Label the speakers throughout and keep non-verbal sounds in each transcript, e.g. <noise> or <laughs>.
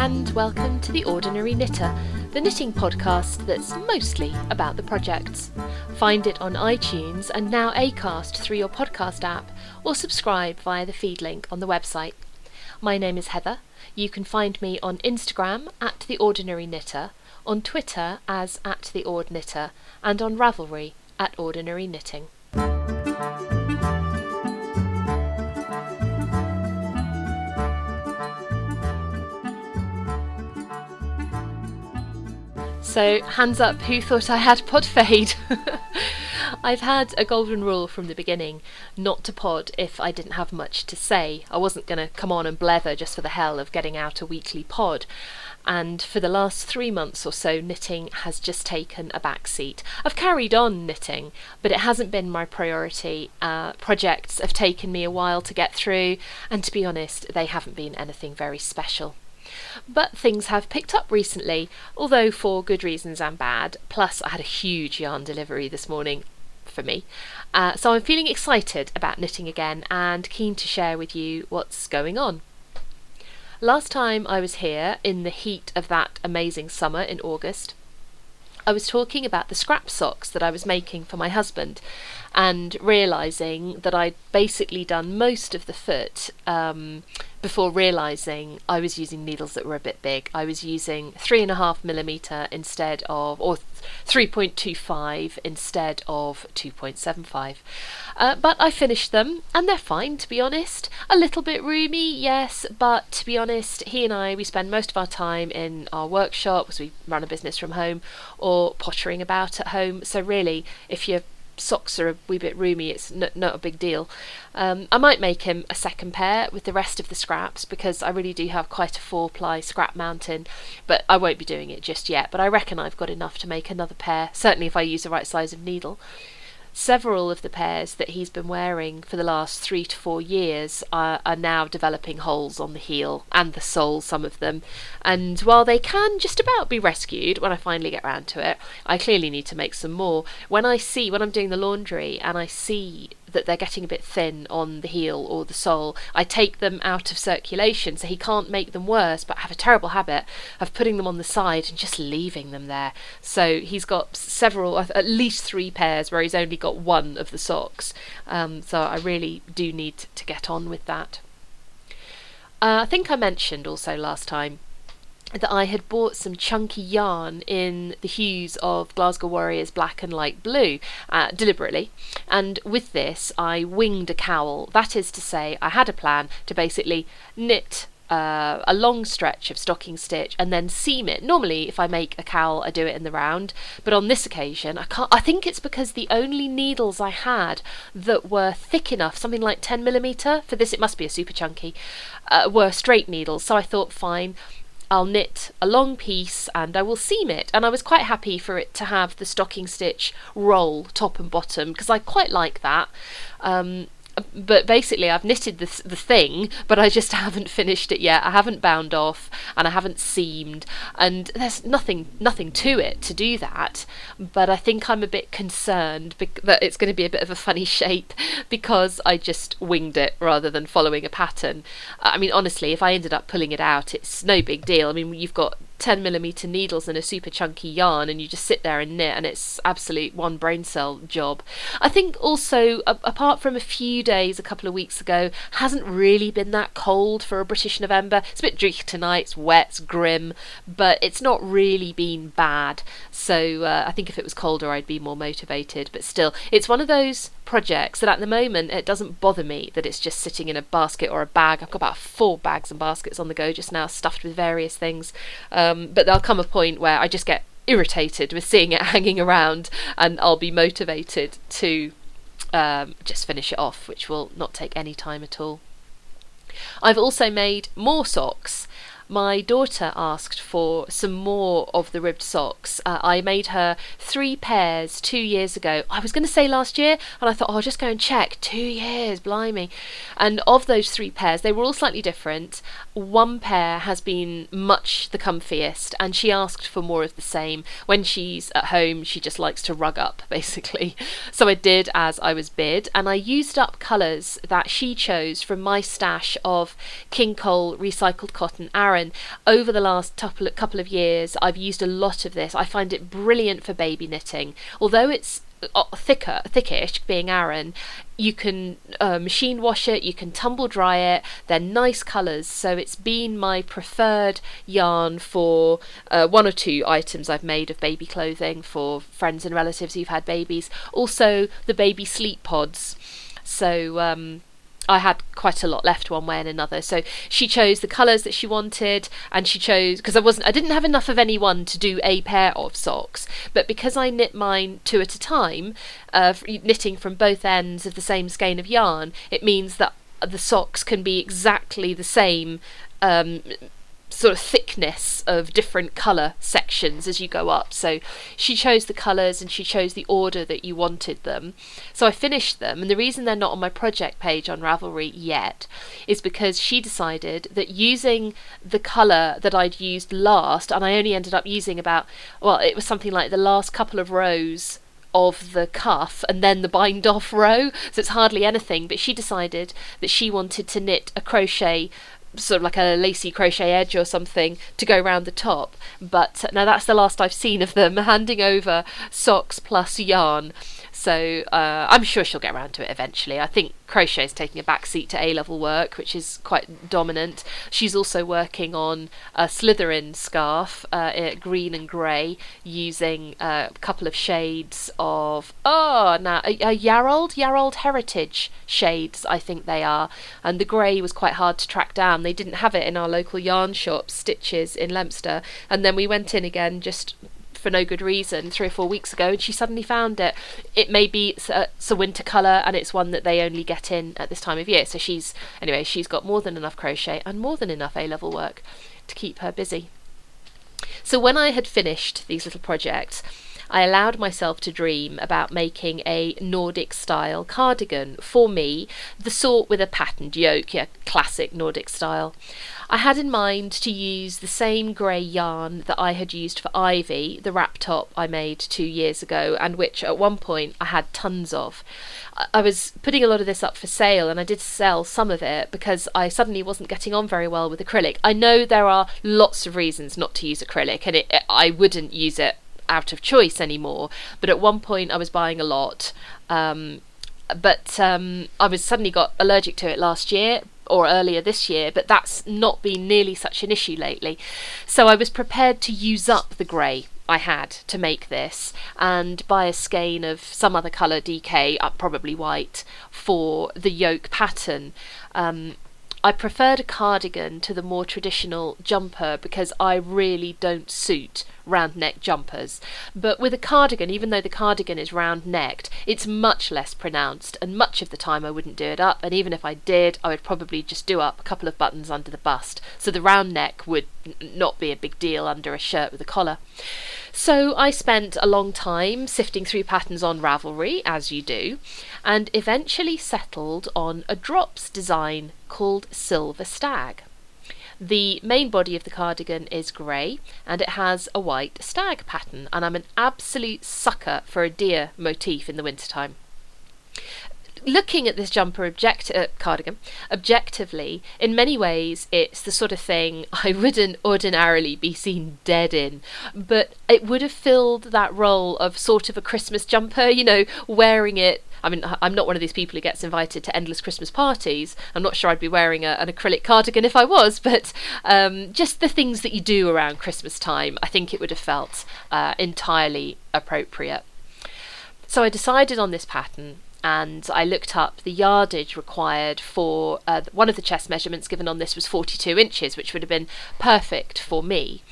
Speaker 1: and welcome to The Ordinary Knitter, the knitting podcast that's mostly about the projects. Find it on iTunes and now Acast through your podcast app, or subscribe via the feed link on the website. My name is Heather. You can find me on Instagram at The Ordinary Knitter, on Twitter as at The Ord Knitter, and on Ravelry at Ordinary Knitting. So, hands up, who thought I had pod fade? <laughs> I've had a golden rule from the beginning not to pod if I didn't have much to say. I wasn't going to come on and blether just for the hell of getting out a weekly pod. And for the last three months or so, knitting has just taken a back seat. I've carried on knitting, but it hasn't been my priority. Uh, projects have taken me a while to get through, and to be honest, they haven't been anything very special. But things have picked up recently, although for good reasons and bad. Plus, I had a huge yarn delivery this morning for me. Uh, so I'm feeling excited about knitting again and keen to share with you what's going on. Last time I was here, in the heat of that amazing summer in August, I was talking about the scrap socks that I was making for my husband and realizing that I'd basically done most of the foot um, before realizing I was using needles that were a bit big. I was using three and a half millimeter instead of, or 3.25 instead of 2.75. Uh, but I finished them and they're fine to be honest. A little bit roomy, yes, but to be honest, he and I, we spend most of our time in our workshop because we run a business from home or pottering about at home. So, really, if you're socks are a wee bit roomy, it's n- not a big deal. Um, I might make him a second pair with the rest of the scraps because I really do have quite a four ply scrap mountain, but I won't be doing it just yet. But I reckon I've got enough to make another pair, certainly if I use the right size of needle several of the pairs that he's been wearing for the last three to four years are, are, now developing holes on the heel and the sole, some of them. And while they can just about be rescued when I finally get round to it, I clearly need to make some more. When I see, when I'm doing the laundry and I see that they're getting a bit thin on the heel or the sole, I take them out of circulation so he can't make them worse. But I have a terrible habit of putting them on the side and just leaving them there. So he's got several, at least three pairs where he's only got one of the socks. Um, so I really do need to get on with that. Uh, I think I mentioned also last time that I had bought some chunky yarn in the hues of Glasgow Warriors black and light blue uh, deliberately. And with this, I winged a cowl. That is to say, I had a plan to basically knit uh, a long stretch of stocking stitch and then seam it. Normally, if I make a cowl, I do it in the round, but on this occasion, I can't. I think it's because the only needles I had that were thick enough, something like 10 millimeter. For this, it must be a super chunky. Uh, were straight needles, so I thought, fine. I'll knit a long piece and I will seam it. And I was quite happy for it to have the stocking stitch roll top and bottom because I quite like that. Um, but basically I've knitted the the thing, but I just <laughs> haven't finished it yet. I haven't bound off and I haven't seamed, and there's nothing nothing to it to do that. But I think I'm a bit concerned that it's going to be a bit of a funny <laughs> shape because I just winged it rather than following a pattern. I mean, honestly, if I ended up pulling it out, it's no big deal. I mean, you've got 10 millimeter needles and a super chunky yarn and you just sit there and knit and it's absolute one brain cell job i think also a- apart from a few days a couple of weeks ago hasn't really been that cold for a british november it's a bit dreary tonight it's wet it's grim but it's not really been bad so uh, i think if it was colder i'd be more motivated but still it's one of those projects that at the moment it doesn't bother me that it's just sitting in a basket or a bag. I've got about four bags and baskets on the go just now, stuffed with various things. Um, but there'll come a point where I just get irritated with seeing it <laughs> hanging around, and I'll be motivated to um, just finish it off, which will not take any time at all. I've also made more socks my daughter asked for some more of the ribbed socks. Uh, I made her three pairs two years ago. I was going to say last year, and I thought, oh, I'll just go and check. Two years, blimey. And of those three pairs, they were all slightly different. One pair has been much the comfiest, and she asked for more of the same. When she's at home, she just likes to rug up, <laughs> basically. So I did as I was bid, and I used up colours that she chose from my stash of King Cole recycled cotton Aran Over the last couple of years, I've used a lot of this. I find it brilliant for baby knitting. Although it's uh, thicker, thickish, being Aran, you can uh, machine wash it, you can tumble dry it. They're nice colours, so it's been my preferred yarn for uh, one or two items I've made of baby clothing for friends and relatives who've had babies. Also, the baby sleep pods. So um, I had quite a lot left one way and another. So she chose the colours that she wanted, and she chose because I wasn't, I didn't have enough of any one to do a pair of socks. But because I knit mine two at a time, uh, knitting from both ends of the same skein of yarn, it means that the socks can be exactly the same um, sort of thickness of different colour sections as you go up. So she chose the colours and she chose the order that you wanted them. So I finished them, and the reason they're not on my project page on Ravelry yet is because she decided that using the colour that I'd used last, and I only ended up using about, well, it was something like the last couple of rows of the cuff and then the bind off row, so it's hardly anything. But she decided that she wanted to knit a crochet sort of like a lacy crochet edge or something to go around the top. But uh, now that's the last I've seen of them <laughs> handing over socks plus yarn. So uh, I'm sure she'll get around to it eventually. I think crochet is taking a back seat to A level work, which is quite dominant. She's also working on a Slytherin scarf, uh, green and grey, using uh, a couple of shades of oh now a, a Yarold Yarrold Heritage shades, I think they are. And the grey was quite hard to track down. They didn't have it in our local yarn shop, Stitches in Leominster, and then we went in again just for no good reason three or four weeks ago, and she suddenly found it. It may be it's a, uh, it's a winter colour, and it's one that they only get in at this time of year. So she's anyway, she's got more than enough crochet and more than enough A level work to keep her busy. So when I had finished these little projects, I allowed myself to dream about making a Nordic style cardigan for me, the sort with a patterned yoke, yeah, classic Nordic style. I had in mind to use the same grey yarn that I had used for Ivy, the wrap top I made two years ago, and which at one point I had tons of. I was putting a lot of this up for sale and I did sell some of it because I suddenly wasn't getting on very well with acrylic. I know there are lots of reasons not to use acrylic and it, I wouldn't use it out of choice anymore, but at one point I was buying a lot. Um, but um, I was suddenly got allergic to it last year, or earlier this year, but that's not been nearly such an issue lately. So I was prepared to use up the grey I had to make this and buy a skein of some other colour DK, uh, probably white, for the yoke pattern. Um, I preferred a cardigan to the more traditional jumper because I really don't suit round neck jumpers. But with a cardigan, even though the cardigan is round necked, it's much less pronounced, and much of the time I wouldn't do it up, and even if I did, I would probably just do up a couple of buttons under the bust, so the round neck would not be a big deal under a shirt with a collar. So I spent a long time sifting through patterns on Ravelry, as you do, and eventually settled on a drops design called Silver Stag. The main body of the cardigan is grey and it has a white stag pattern, and I'm an absolute sucker for a deer motif in the wintertime looking at this jumper object uh, cardigan objectively, in many ways, it's the sort of thing <laughs> I wouldn't ordinarily be seen dead in, but it would have filled that role of sort of a Christmas jumper. You know, wearing it. I mean, I'm not one of these people who gets invited to endless Christmas parties. I'm not sure I'd be wearing a, an acrylic cardigan if I was, <laughs> but um, just the things that you do around Christmas time, I think it would have felt uh, entirely appropriate. So I decided on this pattern and I looked up the yardage required for uh, one of the chest measurements given on this was 42 inches, which would have been perfect for me.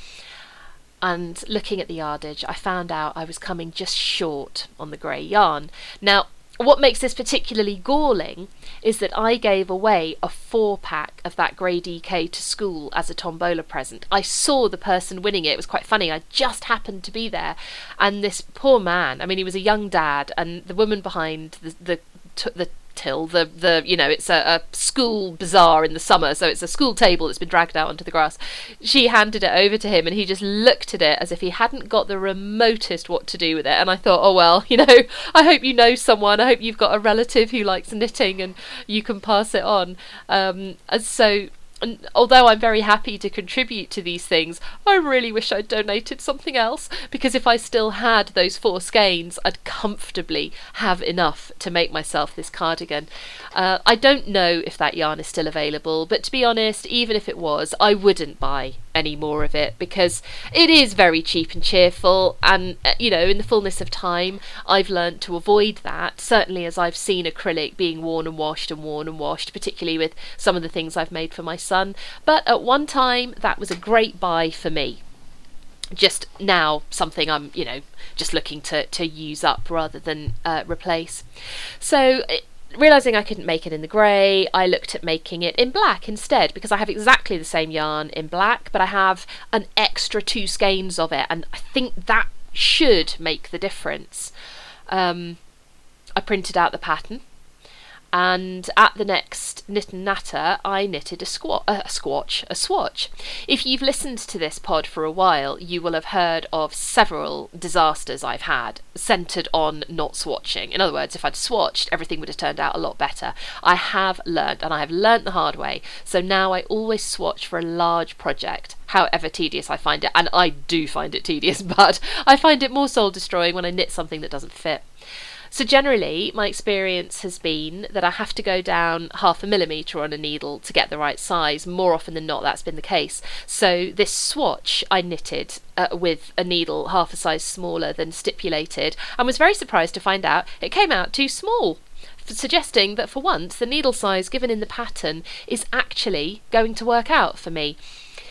Speaker 1: And looking at the yardage, I found out I was coming just short on the grey yarn. Now, what makes this particularly galling is that I gave away a four pack of that grey DK to school as a tombola present. I saw the person winning it. It was quite funny. I just happened to be there. And this poor man, I mean, he was a young dad, and the woman behind the, the, the till the the you know it's a, a, school bazaar in the summer so it's a school table that's been dragged out onto the grass. She handed it over to him and he just looked at it as if he hadn't got the remotest what to do with it. And i thought oh well <laughs> you know i hope you know someone. I hope you've got a relative who likes knitting and you can pass it on. Um, so and although I'm very happy to contribute to these things, I really wish I'd donated something else because if I still had those four skeins, I'd comfortably have enough to make myself this cardigan. Uh, I don't know if that yarn is still available, but to be honest, even if it was, I wouldn't buy any more of it because it is very cheap and cheerful. And, uh, you know, in the fullness of time, I've learned to avoid that, certainly as I've seen acrylic being worn and washed and worn and washed, particularly with some of the things I've made for my son. But at one time, that was a great buy for me just now something I'm, you know, just looking to, to use up rather than uh, replace. So realizing I couldn't make it in the grey, I looked at making it in black instead because I have exactly the same yarn in black, but I have an extra two skeins of it, and I think that should make the difference. Um, I printed out the pattern and at the next knit and natter I knitted a, squat, a squatch, a swatch. If you've listened to this pod for a while, you will have heard of several disasters I've had centred on not swatching. In other words, if I'd swatched, everything would have turned out a lot better. I have learned, and I have learned the hard way, so now I always swatch for a large project, however tedious I find it, and I do find it tedious, <laughs> but I find it more soul destroying when I knit something that doesn't fit. So generally, my experience has been that I have to go down half a millimetre on a needle to get the right size. More often than not, that's been the case. So this swatch I knitted uh, with a needle half a size smaller than stipulated, and was very surprised to find out it came out too small suggesting that for once the needle size given in the pattern is actually going to work out for me.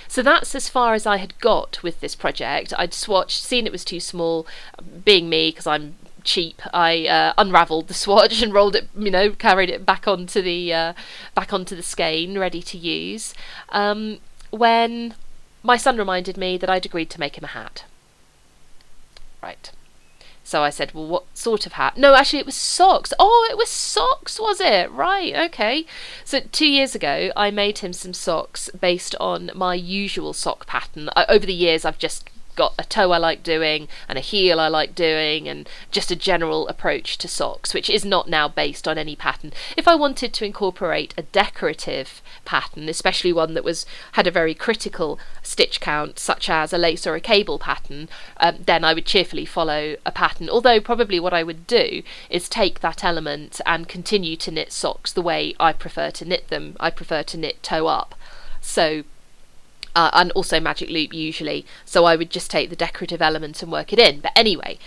Speaker 1: So that's as far as I had got with this project. I'd swatched, seen it was too small, being me, because I'm cheap, I uh, unravelled the swatch <laughs> and rolled it, you know, carried it back onto the uh, back onto the skein, ready to use. Um, when my son reminded me that I'd agreed to make him a hat. Right. So I said, Well, what sort of hat? No, actually, it was socks. Oh, it was socks, was it? Right, okay. So two years ago, I made him some socks based on my usual sock pattern. Over the years, I've just got a toe I like doing and a heel I like doing and just a general approach to socks, which is not now based on any pattern. If I wanted to incorporate a decorative pattern, especially one that was had a very critical stitch count, such as a lace or a cable pattern, um, then I would cheerfully follow a pattern. Although probably what I would do is take that element and continue to knit socks the way I prefer to knit them. I prefer to knit toe up. So uh, and also magic loop usually. So I would just take the decorative element and work it in. But anyway,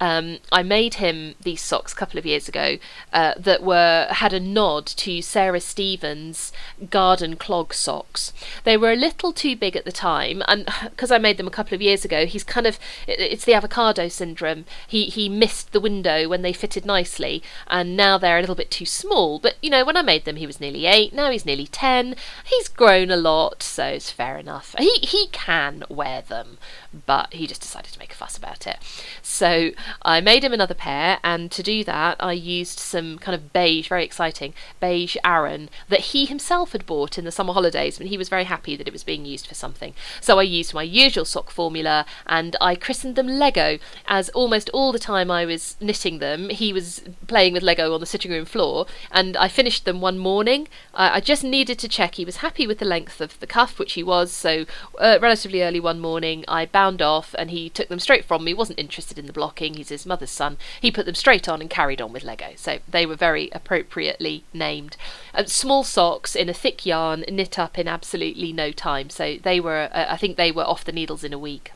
Speaker 1: um, I made him these socks a couple of years ago uh, that were had a nod to Sarah Stevens' garden clog socks. They were a little too big at the time, and <laughs> because I made them a couple of years ago, he's kind of it's the avocado syndrome. He he missed the window when they fitted nicely, and now they're a little bit too small. But you know, when I made them, he was nearly eight. Now he's nearly ten. He's grown a lot, so it's fair enough. He he can wear them, but he just decided to make a fuss about it. So I made him another pair, and to do that, I used some kind of beige, very exciting, beige Aran that he himself had bought in the summer holidays, and he was very happy that it was being used for something. So I used my usual sock formula, and I christened them Lego, as almost all the time I was knitting them, he was playing with Lego on the sitting room floor, and I finished them one morning. I, I just needed to check he was happy with the length of the cuff, which he was, so uh, relatively early one morning, I bound off, and he took them straight from me, wasn't interested in the blocking, he's his mother's son, he put them straight on and carried on with Lego. So they were very appropriately named. Uh, small socks in a thick yarn, knit up in absolutely no time. So they were, uh, I think they were off the needles in a week.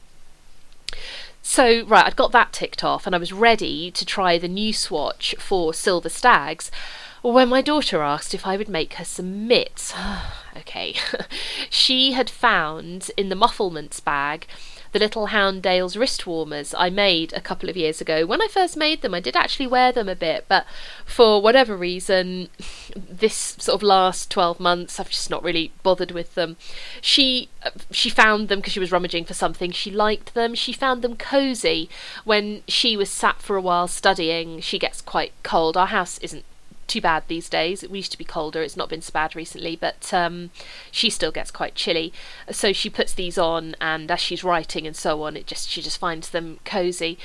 Speaker 1: So, right, I'd got that ticked off and I was ready to try the new swatch for Silver Stags when my daughter asked if I would make her some mitts. <sighs> okay. <laughs> she had found in the mufflements bag the little hound Dale's wrist warmers I made a couple of years ago. When I first made them, I did actually wear them a bit, but for whatever reason, this sort of last 12 months, I've just not really bothered with them. She uh, she found them because she was rummaging for something. She liked them. She found them cozy when she was sat for a while studying. She gets quite cold. Our house isn't too bad these days. It used to be colder. It's not been so bad recently, but um, she still gets quite chilly. So she puts these on, and as she's writing and so on, it just she just finds them cozy.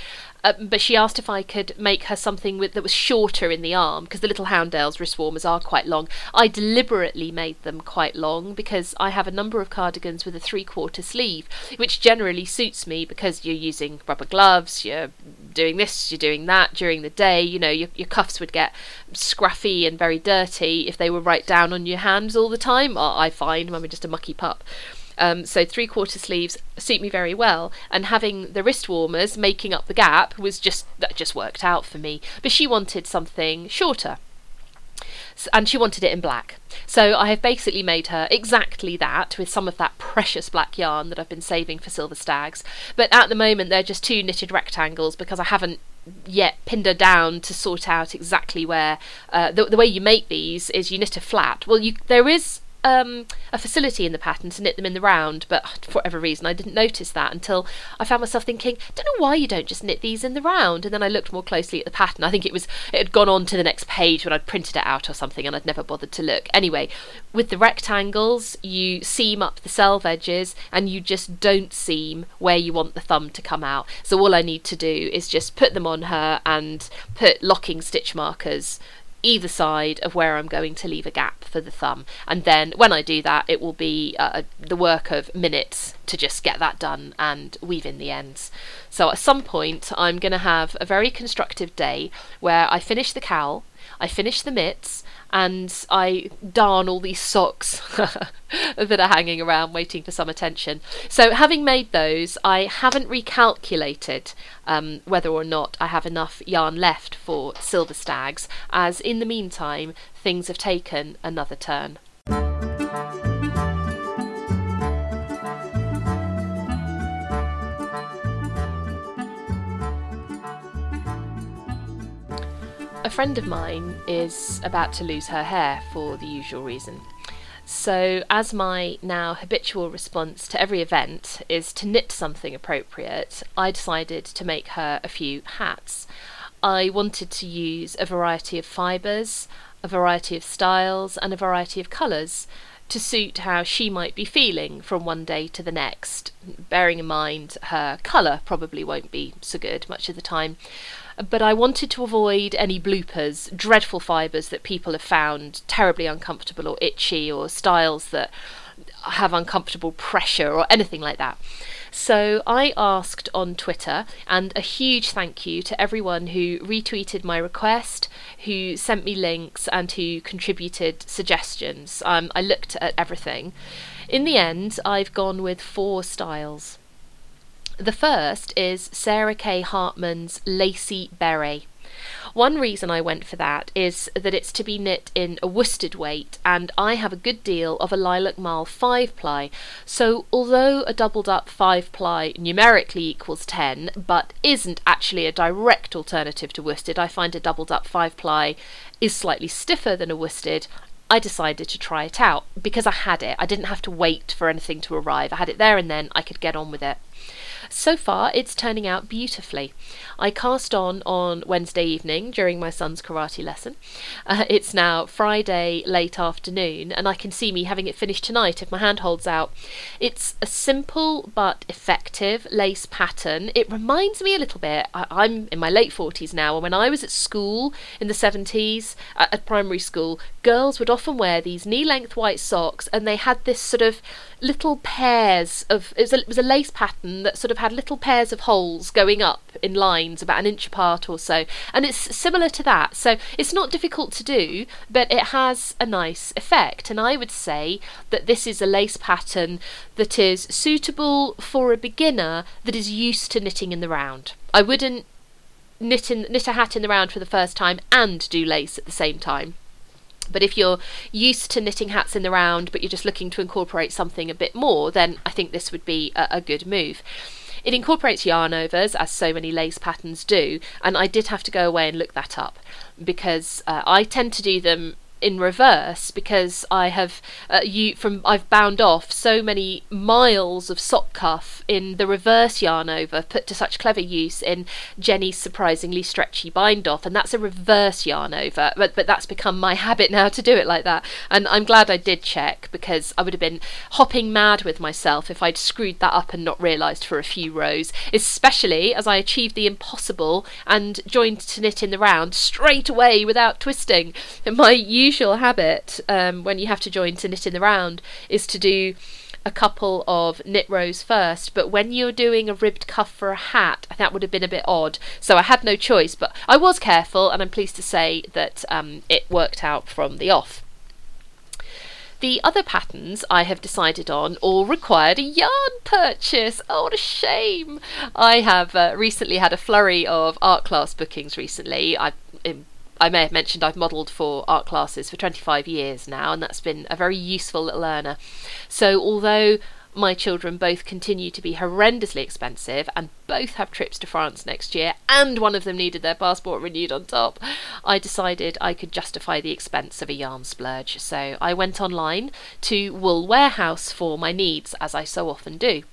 Speaker 1: Uh, but she asked if I could make her something with, that was shorter in the arm because the little Houndale's wrist warmers are quite long. I deliberately made them quite long because I have a number of cardigans with a three quarter sleeve, which generally suits me because you're using rubber gloves, you're doing this, you're doing that during the day. You know, your, your cuffs would get scruffy and very dirty if they were right down on your hands all the time. I find when I'm just a mucky pup. Um, so three quarter sleeves suit me very well, and having the wrist warmers making up the gap was just that just worked out for me. But she wanted something shorter. And she wanted it in black. So I have basically made her exactly that with some of that precious black yarn that I've been saving for Silver Stags. But at the moment, they're just two knitted rectangles because I haven't yet pinned her down to sort out exactly where uh, the, the way you make these is you knit a flat. Well, you there is um, a facility in the pattern to knit them in the round, but for whatever reason I didn't notice that until I found myself thinking, don't know why you don't just knit these in the round. And then I looked more closely at the pattern. I think it was it had gone on to the next page when I'd printed it out or something, and I'd never bothered to look. Anyway, with the rectangles, you seam up the selve edges, and you just don't seam where you want the thumb to come out. So all I need to do is just put them on her and put locking stitch markers either side of where I'm going to leave a gap for the thumb. And then when I do that, it will be uh, the work of minutes to just get that done and weave in the ends. So at some point, I'm going to have a very constructive day where I finish the cowl, I finish the mitts, and I darn all these socks <laughs> that are hanging around waiting for some attention. So, having made those, I haven't recalculated um, whether or not I have enough yarn left for silver stags, as in the meantime, things have taken another turn. Friend of mine is about to lose her hair for the usual reason. So, as my now habitual response to every event is to knit something appropriate, I decided to make her a few hats. I wanted to use a variety of fibres, a variety of styles, and a variety of colours to suit how she might be feeling from one day to the next, bearing in mind her colour probably won't be so good much of the time but I wanted to avoid any bloopers, dreadful fibres that people have found terribly uncomfortable or itchy, or styles that have uncomfortable pressure or anything like that. So I asked on Twitter, and a huge thank you to everyone who retweeted my request, who sent me links, and who contributed suggestions. Um, I looked at everything. In the end, I've gone with four styles. The first is Sarah K. Hartman's Lacy Beret. One reason I went for that is that it's to be knit in a worsted weight, and I have a good deal of a lilac marl 5 ply. So, although a doubled up 5 ply numerically equals 10, but isn't actually a direct alternative to worsted, I find a doubled up 5 ply is slightly stiffer than a worsted. I decided to try it out because I had it. I didn't have to wait for anything to arrive. I had it there and then, I could get on with it. So far, it's turning out beautifully. I cast on on Wednesday evening during my son's karate lesson. Uh, it's now Friday late afternoon, and I can see me having it finished tonight if my hand holds out. It's a simple but effective lace pattern. It reminds me a little bit, I, am in my late 40s now, and when I was at school in the 70s, at, at primary school, girls would often wear these knee length white socks, and they had this sort of little pairs of it was, a, it was a lace pattern that sort of had little pairs of holes going up in lines about an inch apart or so. And it's similar to that. So it's not difficult to do but it has a nice effect. And i would say that this is a lace pattern that is suitable for a beginner that is used to knitting in the round. I wouldn't knit in, knit a hat in the round for the first time and do lace at the same time but if you're used to knitting hats in the round, but you're just looking to incorporate something a bit more, then I think this would be a, a good move. It incorporates yarn overs, as so many lace patterns do, and I did have to go away and look that up because uh, I tend to do them in reverse because I have uh, you from I've bound off so many miles of sock cuff in the reverse yarn over put to such clever use in Jeny's surprisingly stretchy bind off and that's a reverse yarn over but but that's become my habit now to do it like that. And I'm glad I did check because I would have been hopping mad with myself if I'd screwed that up and not realised for a few rows especially as I achieved the impossible and joined to knit in the round straight away without twisting. My usual habit um, when you have to join to knit in the round is to do a couple of knit rows first, but when you're doing a ribbed cuff for a hat, that would have been a bit odd. So I had no choice, but I was careful, and I'm pleased to say that um, it worked out from the off. The other patterns I have decided on all required a yarn purchase. Oh, what a shame! I have uh, recently had a flurry of art class bookings recently. I've I may have mentioned I've modelled for art classes for 25 years now, and that's been a very useful little learner. So, although my children both continue to be horrendously expensive and both have trips to France next year, and one of them needed their passport renewed on top, I decided I could justify the expense of a yarn splurge. So I went online to Wool Warehouse for my needs, as I so often do.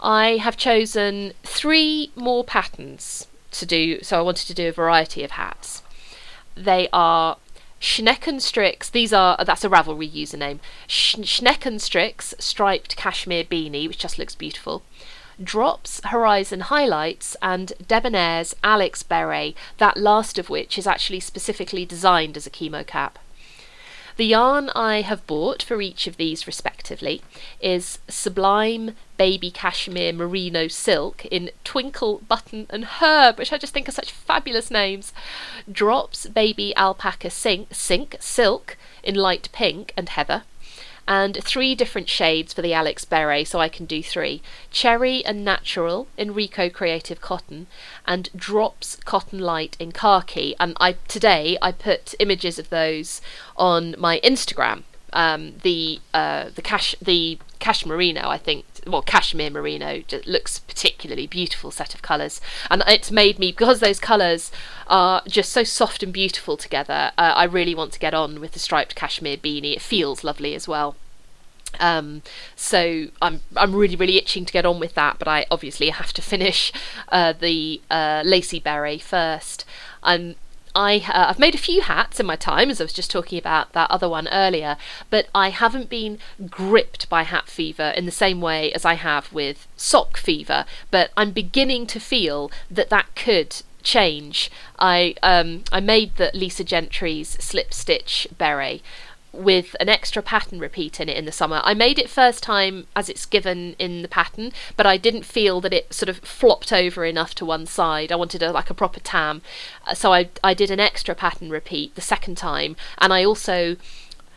Speaker 1: I have chosen three more patterns to do, so I wanted to do a variety of hats. They are Schneckenstrix, these are, that's a Ravelry username. Sch- Schneckenstrix striped cashmere beanie, which just looks beautiful. Drops Horizon Highlights and Debonair's Alex Beret, that last of which is actually specifically designed as a chemo cap. The yarn I have bought for each of these respectively is Sublime Baby Cashmere Merino Silk in Twinkle, Button and Herb, which I just think are such fabulous names. Drops Baby Alpaca Sink, Sink Silk in Light Pink and Heather and three different shades for the Alex Beret, so I can do three Cherry and Natural in Rico Creative Cotton, and Drops Cotton Light in Khaki. And I today I put images of those on my Instagram. Um, the uh, the cash the cashmerino I think well cashmere merino just looks particularly beautiful set of colours. And it's made me because those colours are just so soft and beautiful together uh, I really want to get on with the striped cashmere beanie. It feels lovely as well. Um, so I'm I'm really really itching to get on with that, but I obviously have to finish uh, the uh, lacy beret first. And I uh, I've made a few hats in my time, as I was just talking about that other one earlier, but I haven't been gripped by hat fever in the same way as I have with sock fever. But I'm beginning to feel that that could change. I um, I made the Lisa Gentry's slip stitch beret with an extra pattern repeat in it in the summer. I made it first time as it's given in the pattern, but I didn't feel that it sort of flopped over enough to one side. I wanted a, like a proper tam, uh, so I I did an extra pattern repeat the second time, and I also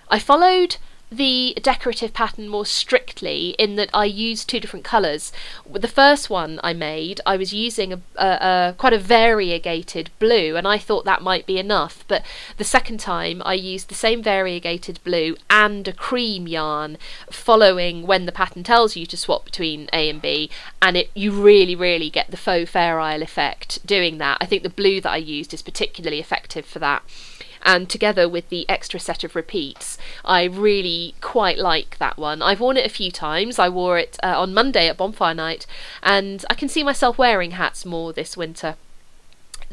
Speaker 1: I followed the decorative pattern more strictly in that I used two different colours. The first one I made, I was using a, a, a, quite a variegated blue, and I thought that might be enough. But the second time, I used the same variegated blue and a cream yarn, following when the pattern tells you to swap between A and B, and it you really, really get the faux fair isle effect doing that. I think the blue that I used is particularly effective for that and together with the extra set of repeats, I really quite like that one. I've worn it a few times. I wore it uh, on Monday at bonfire night, and I can see myself wearing hats more this winter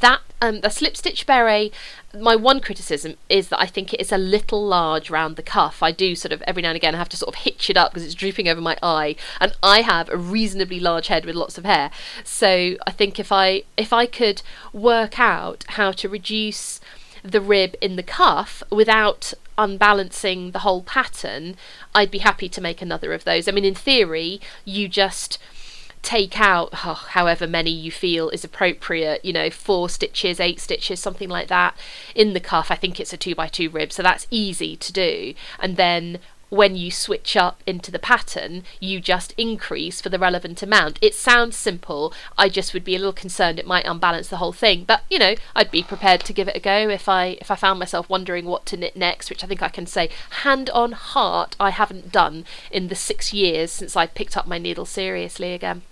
Speaker 1: that um, the slip stitch beret my one criticism is that i think it is a little large round the cuff i do sort of every now and again have to sort of hitch it up because it's drooping over my eye and i have a reasonably large head with lots of hair so i think if i if i could work out how to reduce the rib in the cuff without unbalancing the whole pattern, I'd be happy to make another of those. I mean, in theory, you just take out oh, however many you feel is appropriate, you know, four stitches, eight stitches, something like that in the cuff. I think it's a two by two rib, so that's easy to do. And then when you switch up into the pattern, you just increase for the relevant amount. It sounds simple. I just would be a little concerned it might unbalance the whole thing. But you know, I'd be prepared to give it a go if I if I found myself wondering what to knit next, which I think I can say hand on heart I haven't done in the six years since I picked up my needle seriously again.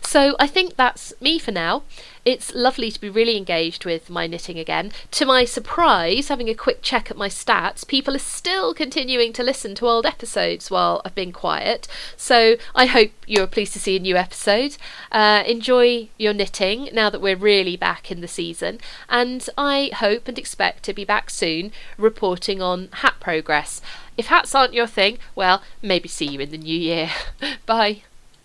Speaker 1: So I think that's me for now. It's lovely to be really engaged with my knitting again. To my surprise, having a quick check at my stats, people are still continuing to listen to old episodes while I've been quiet. So I hope you're pleased to see a new episode. Uh, enjoy your knitting now that we're really back in the season, and I hope and expect to be back soon reporting on hat progress. If hats aren't your thing, well, maybe see you in the new year. <laughs> Bye.